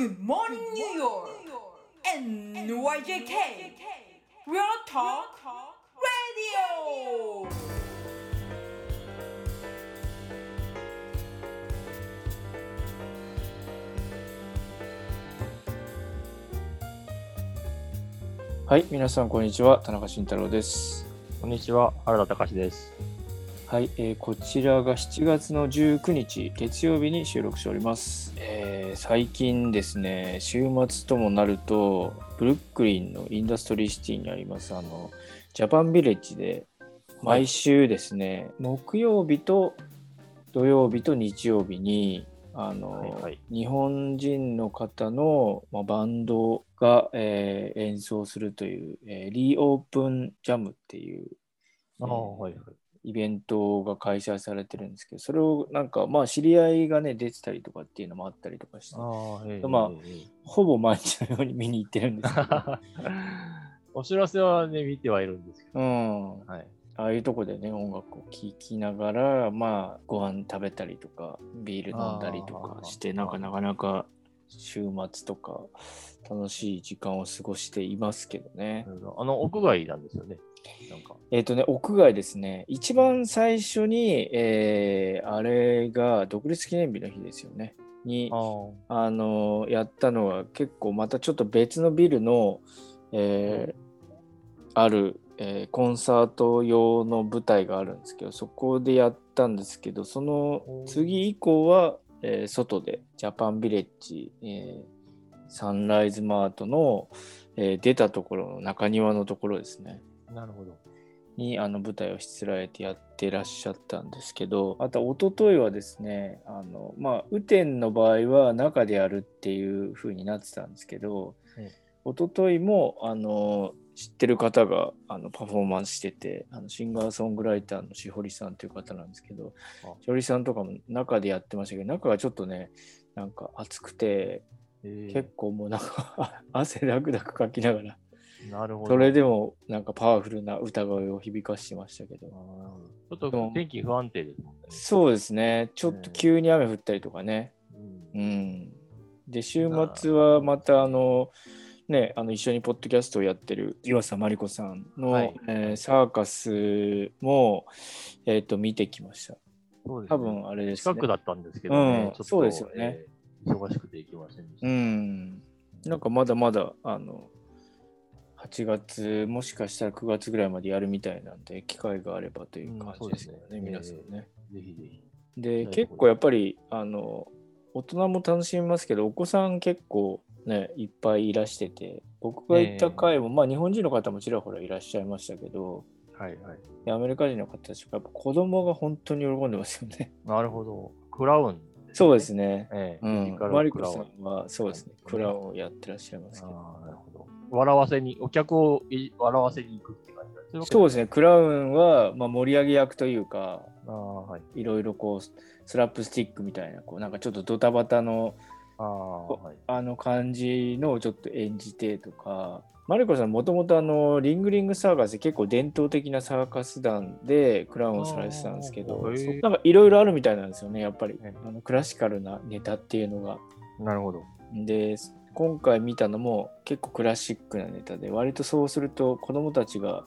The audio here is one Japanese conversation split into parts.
Good morning, New York. NYJK. Real Talk Radio. はい、皆さんこんにちは、田中慎太郎です。こんにちは、原田隆です。はい、えーこちらが7月の19日月曜日に収録しております。えー最近ですね、週末ともなると、ブルックリンのインダストリーシティにあります、あの、ジャパンビレッジで、毎週ですね、木曜日と土曜日と日曜日に、あの、はいはい日本人の方の、まあ、バンドが、えー演奏するという、えーリーオープンジャムっていう、はいはい。イベントが開催されてるんですけど、それをなんか、まあ、知り合いがね、出てたりとかっていうのもあったりとかして、あまあほぼ毎日のように見に行ってるんですけど、え お知らせはね、見てはいるんですけど。うん、はい。ああいうとこでね、音楽を聴きながら、まあ、ご飯食べたりとか、ビール飲んだりとかして、なんかなかなか週末とか楽しい時間を過ごしていますけどねあの、屋外なんですよね。なんか。えっ、とね、屋外ですね。一番最初に、えーあれが独立記念日の日ですよね。に、ああのやったのは結構またちょっと別のビルの、えーある、えーコンサート用の舞台があるんですけどそこでやったんですけどその次以降は、えー外でジャパンビレッジ、えーサンライズマートの、えー出たところの中庭のところですね。あ、なるほど。にあの舞台をしつらえてやってらっしゃったんですけどあと一昨日はですねあのまあ雨天の場合は中でやるっていう風になってたんですけど、え一昨日もあの知ってる方があのパフォーマンスしててあのシンガーソングライターのしほりさんという方なんですけどあ。しほりさんとかも中でやってましたけど中がちょっとねなんか暑くてええ。結構もうなんか 汗だくだくかきながらなるほど。それでもなんかパワフルな歌声を響かしてましたけどちょっと天気不安定ですもんね。そうですね。ちょっと急に雨降ったりとかね。うんうん。で、週末はまた、あの、ね、あの一緒にポッドキャストをやってる岩佐真理子さんの、はいえーサーカスも、えっと見てきました。そうですね多分あれですね。近くだったんですけどね。うんちょっとそうですよねええ忙しくて行きませんでした。うん。なんかまだまだ、あの、8月、もしかしたら9月ぐらいまでやるみたいなんで、機会があればという感じですよね、うんね。皆さんね。ぜひぜひ。ではい結構やっぱりあの大人も楽しみますけどお子さん結構ねいっぱいいらしてて僕が行った回も、まあ日本人の方もちらほらいらっしゃいましたけどはいはい。でアメリカ人の方たちがやっぱ子供が本当に喜んでますよね。なるほど。クラウン、そうですね。ええ。うん。マリコさんはそうですね。クラウンをやってらっしゃいますけど。ああ、なるほど。笑わせに、お客をい笑わせに行くって感じだそうですね。ねクラウンは、まあ、盛り上げ役というかああ、はい。いろいろこうスラップスティックみたいなこうなんかちょっとドタバタのああ、はい。あの感じのをちょっと演じてとか、マリコさんもともとあのリングリングサーカスで結構伝統的なサーカス団でクラウンをされてたんですけど、なんかいろいろあるみたいなんですよね、やっぱりえ。あのクラシカルなネタっていうのが。なるほど。で、今回見たのも結構クラシックなネタで、割とそうすると子供たちが、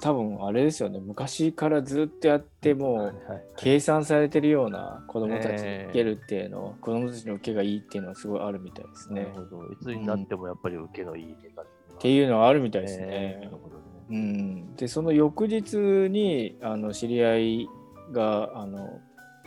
多分あれですよね、昔からずっとやってもう計算されてるような子供たちにえー受けるっていうの、子供たちの受けがいいっていうのはすごいあるみたいですね。なるほど。いつになってもやっぱり受けのいいネタっていうのはあるみたいですね。えーなるほどね。うん、でその翌日にあの知り合いがあの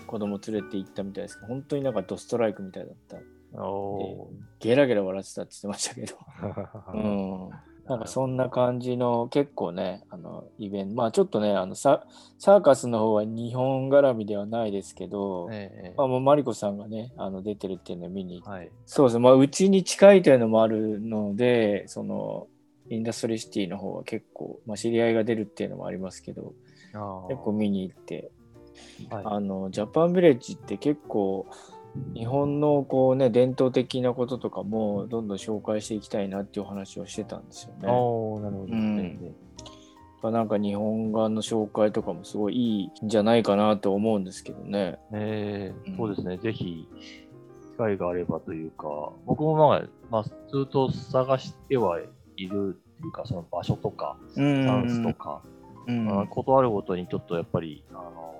子供連れて行ったみたいですけど本当になんかドストライクみたいだったおゲラゲラ笑ってたって言ってましたけど、うーん、なんかそんな感じの結構ねあのイベント。まあちょっとねあのササーカスの方は日本絡みではないですけど、ええまあ、もうマリコさんがねあの出てるっていうのを見に。行ってはい。そうですね、まあ、うちに近いというのもあるので、その、インダストリーシティの方は結構、まあ、知り合いが出るっていうのもありますけど、結構見に行って、はい。あの、ジャパンビレッジって結構、日本のこうね、伝統的なこととかもどんどん紹介していきたいなっていうお話をしてたんですよね。おーなるほど。うんなんか日本画の紹介とかもすごいいいんじゃないかなと思うんですけどね。えうんーそうですね。ぜひ、機会があればというか、僕もまあ、まあ、ずっと探してはいるっていうか、その場所とか、うチャンスんとか、うんまあ、ことあるごとにちょっとやっぱり、あの、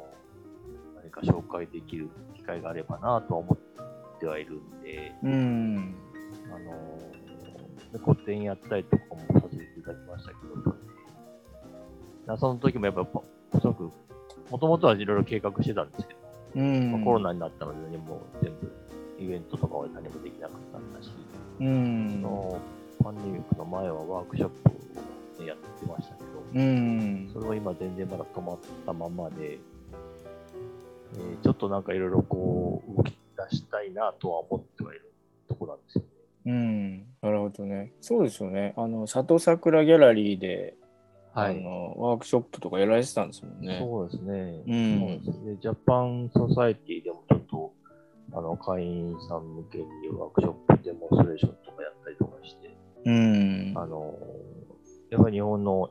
何か紹介できる機会があればなとは思ってはいるんで、うん。あの、個展やったりとかもさせていただきましたけど、なその時もやっぱ、すごく、もともとはいろいろ計画してたんですけど、うん。まあコロナになったので、ね、もう全部イベントとかは何もできなかったんだし、うん。そのパンデミックの前はワークショップを、ね、やってましたけど、うん。それは今全然まだ止まったままで、えーちょっとなんかいろいろこう動き出したいなとは思ってはいるところなんですよね。うんなるほどねそうですよねあの里桜ギャラリーで、はい。あのワークショップとかやられてたんですもんねそうですね。うんそうですね。ジャパンソサエティでもちょっと、あの、会員さん向けにワークショップデモンストレーションとかやったりとかして、うんあの、やっぱり日本の、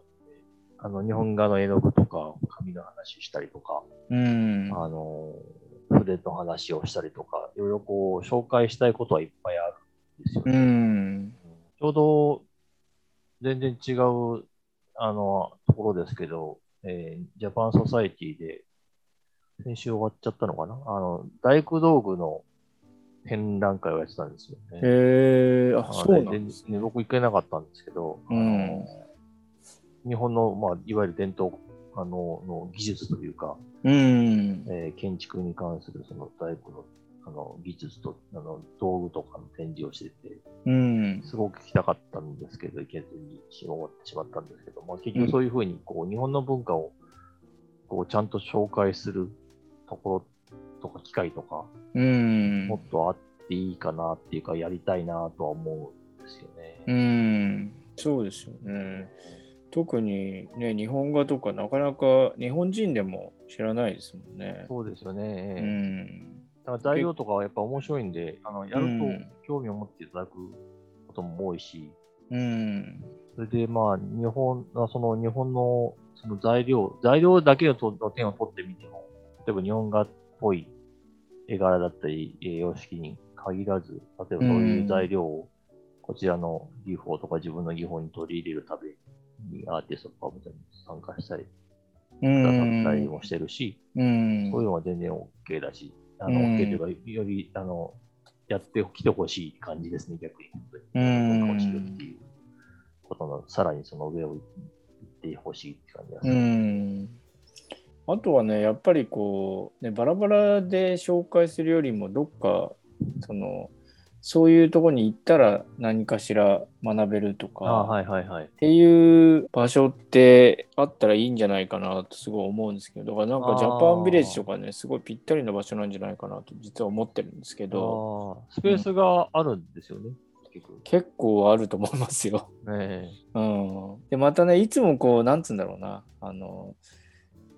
あの、日本画の絵の具とか、紙の話したりとか、うん。あの、筆の話をしたりとか、いろいろこう、紹介したいことはいっぱいあるんですようね。ん。ちょうど、全然違う、あの、ところですけど、えージャパンソサエティで、先週終わっちゃったのかな？あの、大工道具の展覧会をやってたんですよね。へえあそうなんですね。僕行けなかったんですけど、うん。日本の、まあ、いわゆる伝統あのの技術というか、うん。えー建築に関するその大工のあの技術とあの道具とかの展示をしてて、うん。すごく聞きたかったんですけど、行けずに終わってしまったんですけど、まあ、結局そういうふうにこう、日本の文化をこうちゃんと紹介するところとか機会とか、うん。もっとあっていいかなっていうか、やりたいなとは思うんですよね。うん。そうですよね特にね日本画とかなかなか日本人でも知らないですもんね。そうですようね。ん。だから材料とかはやっぱ面白いんで、あのやるうん。と興味を持っていただくことも多いし、うん。それでまあ日本、あその日本のその材料、材料だけの点を取ってみても、例えば日本画っぽい絵柄だったり、えー様式に限らず、例えばそういう材料をこちらの技法とか自分の技法に取り入れるためにアーティストとかも参加したり、うくださんったりもしてるし、うんそういうのは全然 OK だし、あの、うん OK というか、より、あの、やってきてほしい感じですね、逆に。本当に。るっていうことの、さらにその上を行ってほしいって感じがすうる。んあとはねやっぱりこう、ね、バラバラで紹介するよりもどっかそのそういうとこに行ったら何かしら学べるとか、あはいはいはい。っていう場所ってあったらいいんじゃないかなとすごい思うんですけどだからなんかジャパンビレッジとかねすごいぴったりな場所なんじゃないかなと実は思ってるんですけどスペースがあるんですよね、結局。結構あると思いますよ。ね うん、でまたねいつもこうなんつうんだろうなあの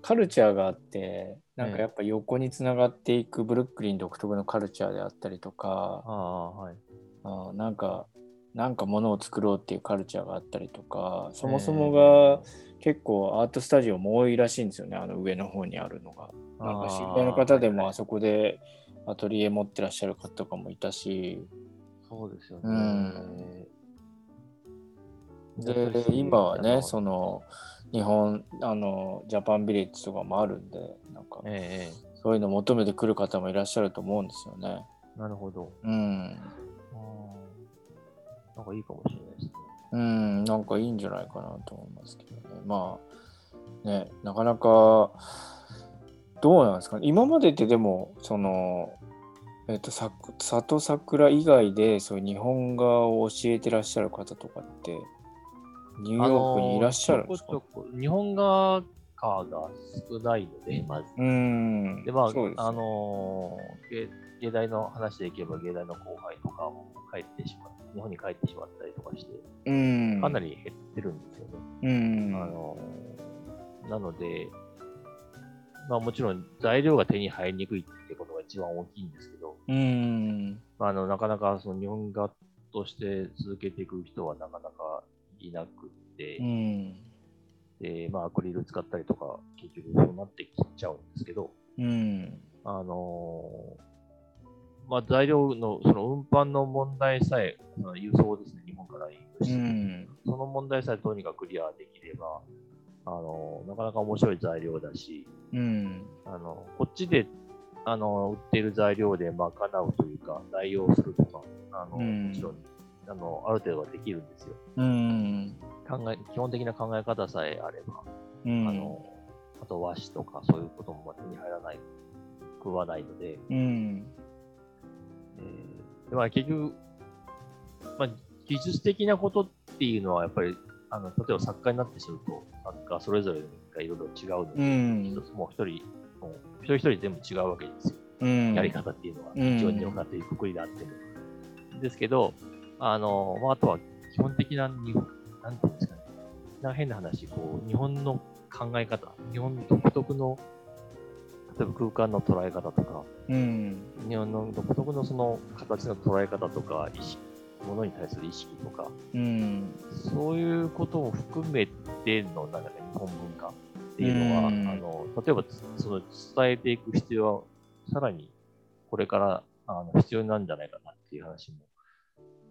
カルチャーがあってなんかやっぱ横につながっていくブルックリン独特のカルチャーであったりとかはい。あなんかなんかものを作ろうっていうカルチャーがあったりとかそもそもが結構アートスタジオも多いらしいんですよねあの上の方にあるのが。なんか知り合いの方でもあそこでアトリエ持ってらっしゃる方とかもいたしそうですよね。うんで今はねその日本あのジャパンビレッジとかもあるんでなんかええそういうの求めてくる方もいらっしゃると思うんですよね。なるほど。うん、なんかいいかもしれないですね。うん、なんかいいんじゃないかなと思いますけどね。まあねなかなかどうなんですかね今までってでもそのえっとさ里桜以外でそういう日本画を教えてらっしゃる方とかってニューヨークにいらっしゃるんですか、日本画家が少ないので、まず。うん。で、まあ、そうですあのー芸、芸大の話でいけば、芸大の後輩とかも帰ってしまう、日本に帰ってしまったりとかして、うん。かなり減ってるんですよね。うん。あのーなので、まあもちろん材料が手に入りにくいってことが一番大きいんですけど、うん。まあ、あのなかなかその日本画として続けていく人はなかなかいなくって、うん。で、まあ、アクリル使ったりとか、結局そうなってきちゃうんですけど、うん。あのーまあ、材料のその運搬の問題さえ、その輸送ですね、日本から輸う出、ん。その問題さえとにかくクリアできれば、あのなかなか面白い材料だし、うん。あのこっちであの売っている材料で賄うというか、代用するとか、あのうんもちろんあのある程度はできるんですよ。うん。考え基本的な考え方さえあれば、うん。あのあと和紙とかそういうことも手に入らない、食わないので、うん。えーでまあ、結局、まあ、技術的なことっていうのはやっぱり、あの例えば作家になってしまうと、作家それぞれがいろいろ違うのうで、ん一。つもう一人、もう一人一人全部違うわけですよ。うん。やり方っていうのは、うん一応日本画というくくりであっても。ですけど、あの、まあ、あとは基本的な日本、なんていうんですかね、な変な話、こう、日本の考え方、日本独特の、例えば空間の捉え方とか、うん。日本の独特のその形の捉え方とか、意識、ものに対する意識とか、うん。そういうことも含めての、なんかね、日本文化っていうのは、うんあの、例えば、その伝えていく必要は、さらにこれからあの必要なんじゃないかなっていう話も、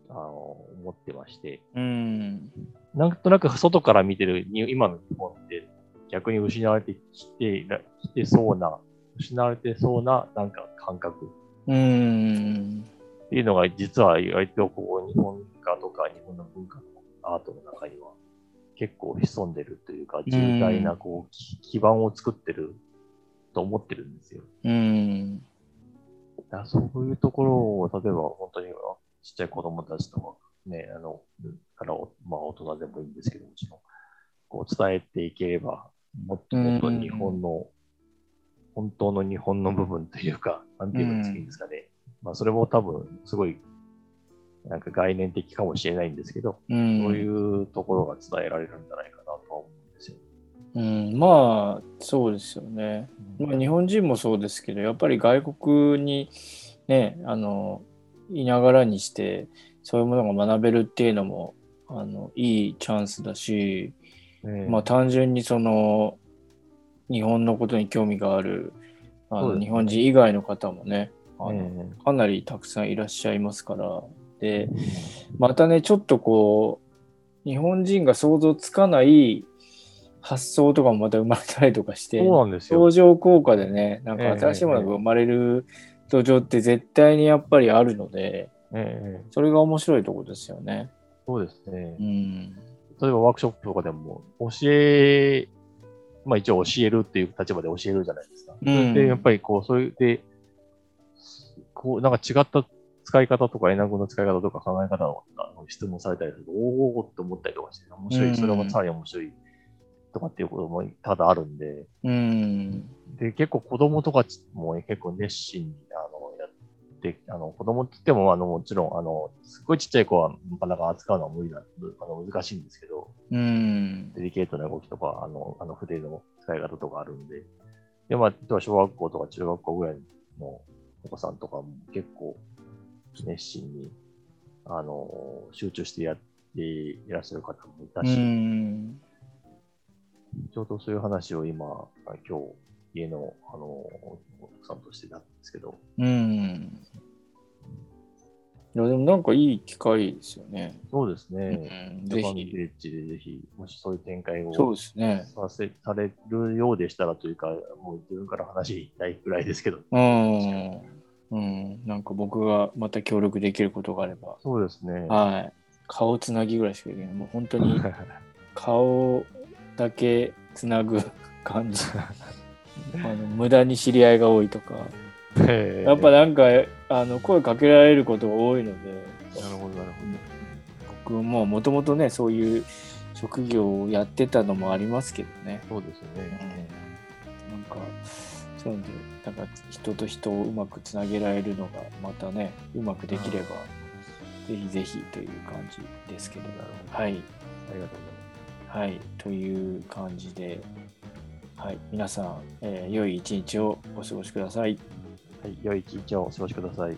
あの、思ってまして、うん。なんとなく外から見てるに今の日本って逆に失われてきてきてそうな、失われてそうななんか感覚うん。っていうのが実は割とこう日本画とか日本の文化のアートの中には結構潜んでるというか重大なこうき基盤を作ってると思ってるんですよ。うん。だそういうところを例えば本当にちっちゃい子供たちとかね、あの、からおまあ大人でもいいんですけどもちろん、こう伝えていければもっともっと日本の、本当の日本の部分というか、なんていうんですかね。まあそれも多分すごいなんか概念的かもしれないんですけど、うん。そういうところが伝えられるんじゃないかなとは思うんですよ。うん、まあそうですよね。まあ、日本人もそうですけどやっぱり外国にねあのいながらにしてそういうものが学べるっていうのもあのいいチャンスだし、ねまあ単純にその日本のことに興味があるあの、日本人以外の方もねあの、ねかなりたくさんいらっしゃいますから。でまたねちょっとこう日本人が想像つかない発想とかもまた生まれたりとかしてそうなんですよ。相乗効果でねなんかええ新しいものが生まれる土壌って絶対にやっぱりあるのでええそれが面白いところですよね。そうですね。うん例えばワークショップとかでも、教え、まあ一応教えるっていう立場で教えるじゃないですか。うんで、やっぱりこう、そういう、で、こう、なんか違った使い方とか、絵の具の使い方とか考え方の質問されたりすると、おおって思ったりとかして、面白い、うんそれもさらに面白いとかっていうことも多々あるんで、うん。で、結構子供とかも結構熱心に、あの、やって、あの、子供って言っても、あの、もちろん、あの、すごいちっちゃい子はなかなか扱うのは無理な、あの難しいんですけど、うん。デリケートな動きとか、あの、あの筆の使い方とかあるんで、で、まあ、小学校とか中学校ぐらいのお子さんとかも結構熱心に、あの、集中してやっていらっしゃる方もいたうし、んちょうどそういう話を今、あ今日、家の、あの、奥さんとしてたんですけど、うんいやでもなんかいい機会ですよね。そうですうね。ん、ジャパンビぜひ。レッジでぜひ、もしそういう展開をそうですね。させされるようでしたらというか、もう自分から話したいくらいですけど、うん。うん。なんか僕がまた協力できることがあれば。そうですね。はい。顔つなぎぐらいしかできない。もう本当に 顔だけつなぐ感じ。あの無駄に知り合いが多いとか。ややっぱなんかあの声かけられることが多いので、なるほど、なる僕ももともとね、そういう職業をやってたのもありますけどね。ほど。そうですよね。なんか、そうで、なんか人と人をうまくつなげられるのが、またね、うまくできれば、ぜひぜひという感じですけど、はい。ありがとうございます。はい。という感じで、はい。皆さん、えー良い一日をお過ごしください。はい、良い一日をお過ごしください。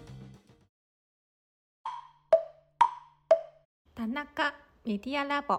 田中メディアラボ